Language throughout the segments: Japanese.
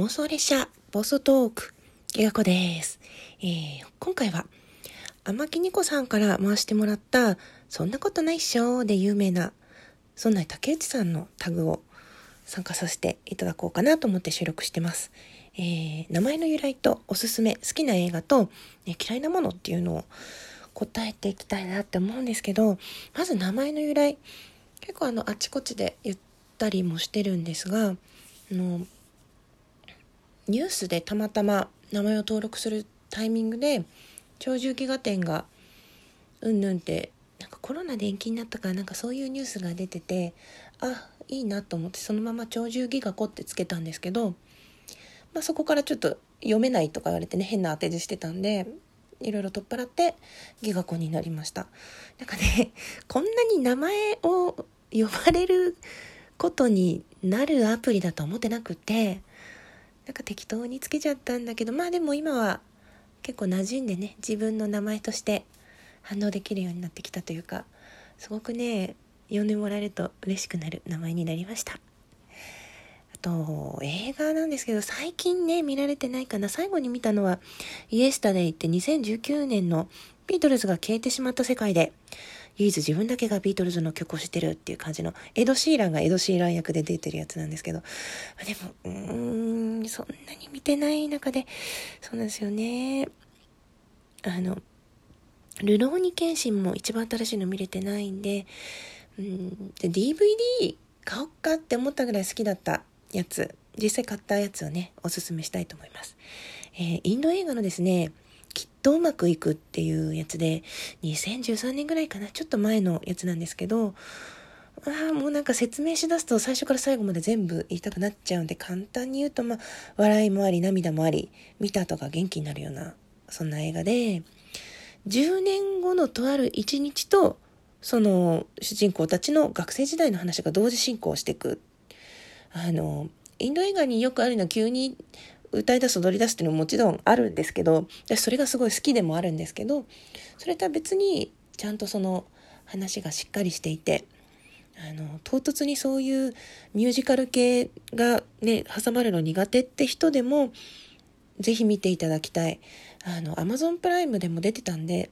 妄想列車ボストーク子です、えー、今回は天木ニコさんから回してもらったそんなことないっしょで有名なそんな竹内さんのタグを参加させていただこうかなと思って収録してます、えー、名前の由来とおすすめ好きな映画と、ね、嫌いなものっていうのを答えていきたいなって思うんですけどまず名前の由来結構あのあちこちで言ったりもしてるんですがあのニュースでたまたま名前を登録するタイミングで鳥獣戯画展がうんぬんってなんかコロナで延期になったからなんかそういうニュースが出ててあいいなと思ってそのまま鳥獣戯画子ってつけたんですけど、まあ、そこからちょっと読めないとか言われてね変な当て字してたんでいろいろ取っ払って戯画子になりました。なんかねこんなに名前を呼ばれることになるアプリだと思ってなくてなんか適当につけちゃったんだけどまあでも今は結構馴染んでね自分の名前として反応できるようになってきたというかすごくね呼んでもらえると嬉しくなる名前になりました。あと映画なんですけど最近ね見られてないかな。最後に見たのはイエスタデイって2019年のビートルズが消えてしまった世界で唯一自分だけがビートルズの曲を知ってるっていう感じの、エド・シーランがエド・シーラン役で出てるやつなんですけど、でも、うーん、そんなに見てない中で、そうなんですよね。あの、ルローニケンシンも一番新しいの見れてないんで、うん、で DVD 買おうかって思ったぐらい好きだったやつ、実際買ったやつをね、おすすめしたいと思います。えー、インド映画のですね、とうまくいくっていうやつで、2013年ぐらいかな、ちょっと前のやつなんですけど、ああ、もうなんか説明しだすと最初から最後まで全部言いたくなっちゃうんで、簡単に言うと、まあ、笑いもあり、涙もあり、見た後が元気になるような、そんな映画で、10年後のとある一日と、その主人公たちの学生時代の話が同時進行していく。あの、インド映画によくあるのは急に歌い出す踊り出すっていうのももちろんあるんですけど私それがすごい好きでもあるんですけどそれとは別にちゃんとその話がしっかりしていてあの唐突にそういうミュージカル系がね挟まるの苦手って人でもぜひ見ていただきたい。あの Amazon プライムでも出てたんで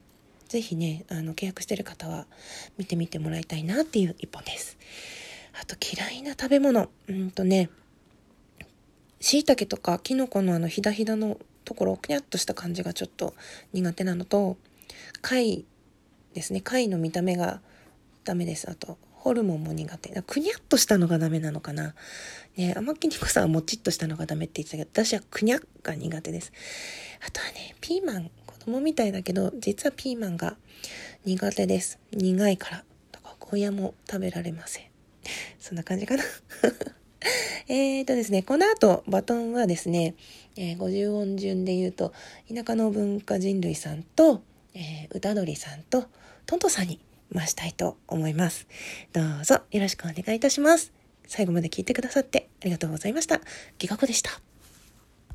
ぜひねあの契約してる方は見てみてもらいたいなっていう一本です。あと嫌いな食べ物。うんとね椎茸とかキノコのあのひだひだのところを、くにゃっとした感じがちょっと苦手なのと、貝ですね。貝の見た目がダメです。あと、ホルモンも苦手。くにゃっとしたのがダメなのかな。ね、甘木にこさんはもちっとしたのがダメって言ってたけど、私はくにゃが苦手です。あとはね、ピーマン、子供みたいだけど、実はピーマンが苦手です。苦いから。だから、ゴーヤも食べられません。そんな感じかな。えっとですね、この後、バトンはですね、えー、50音順で言うと、田舎の文化人類さんと、えー、歌鳥さんと、トントさんに回したいと思います。どうぞよろしくお願いいたします。最後まで聞いてくださってありがとうございました。ギガ子でした。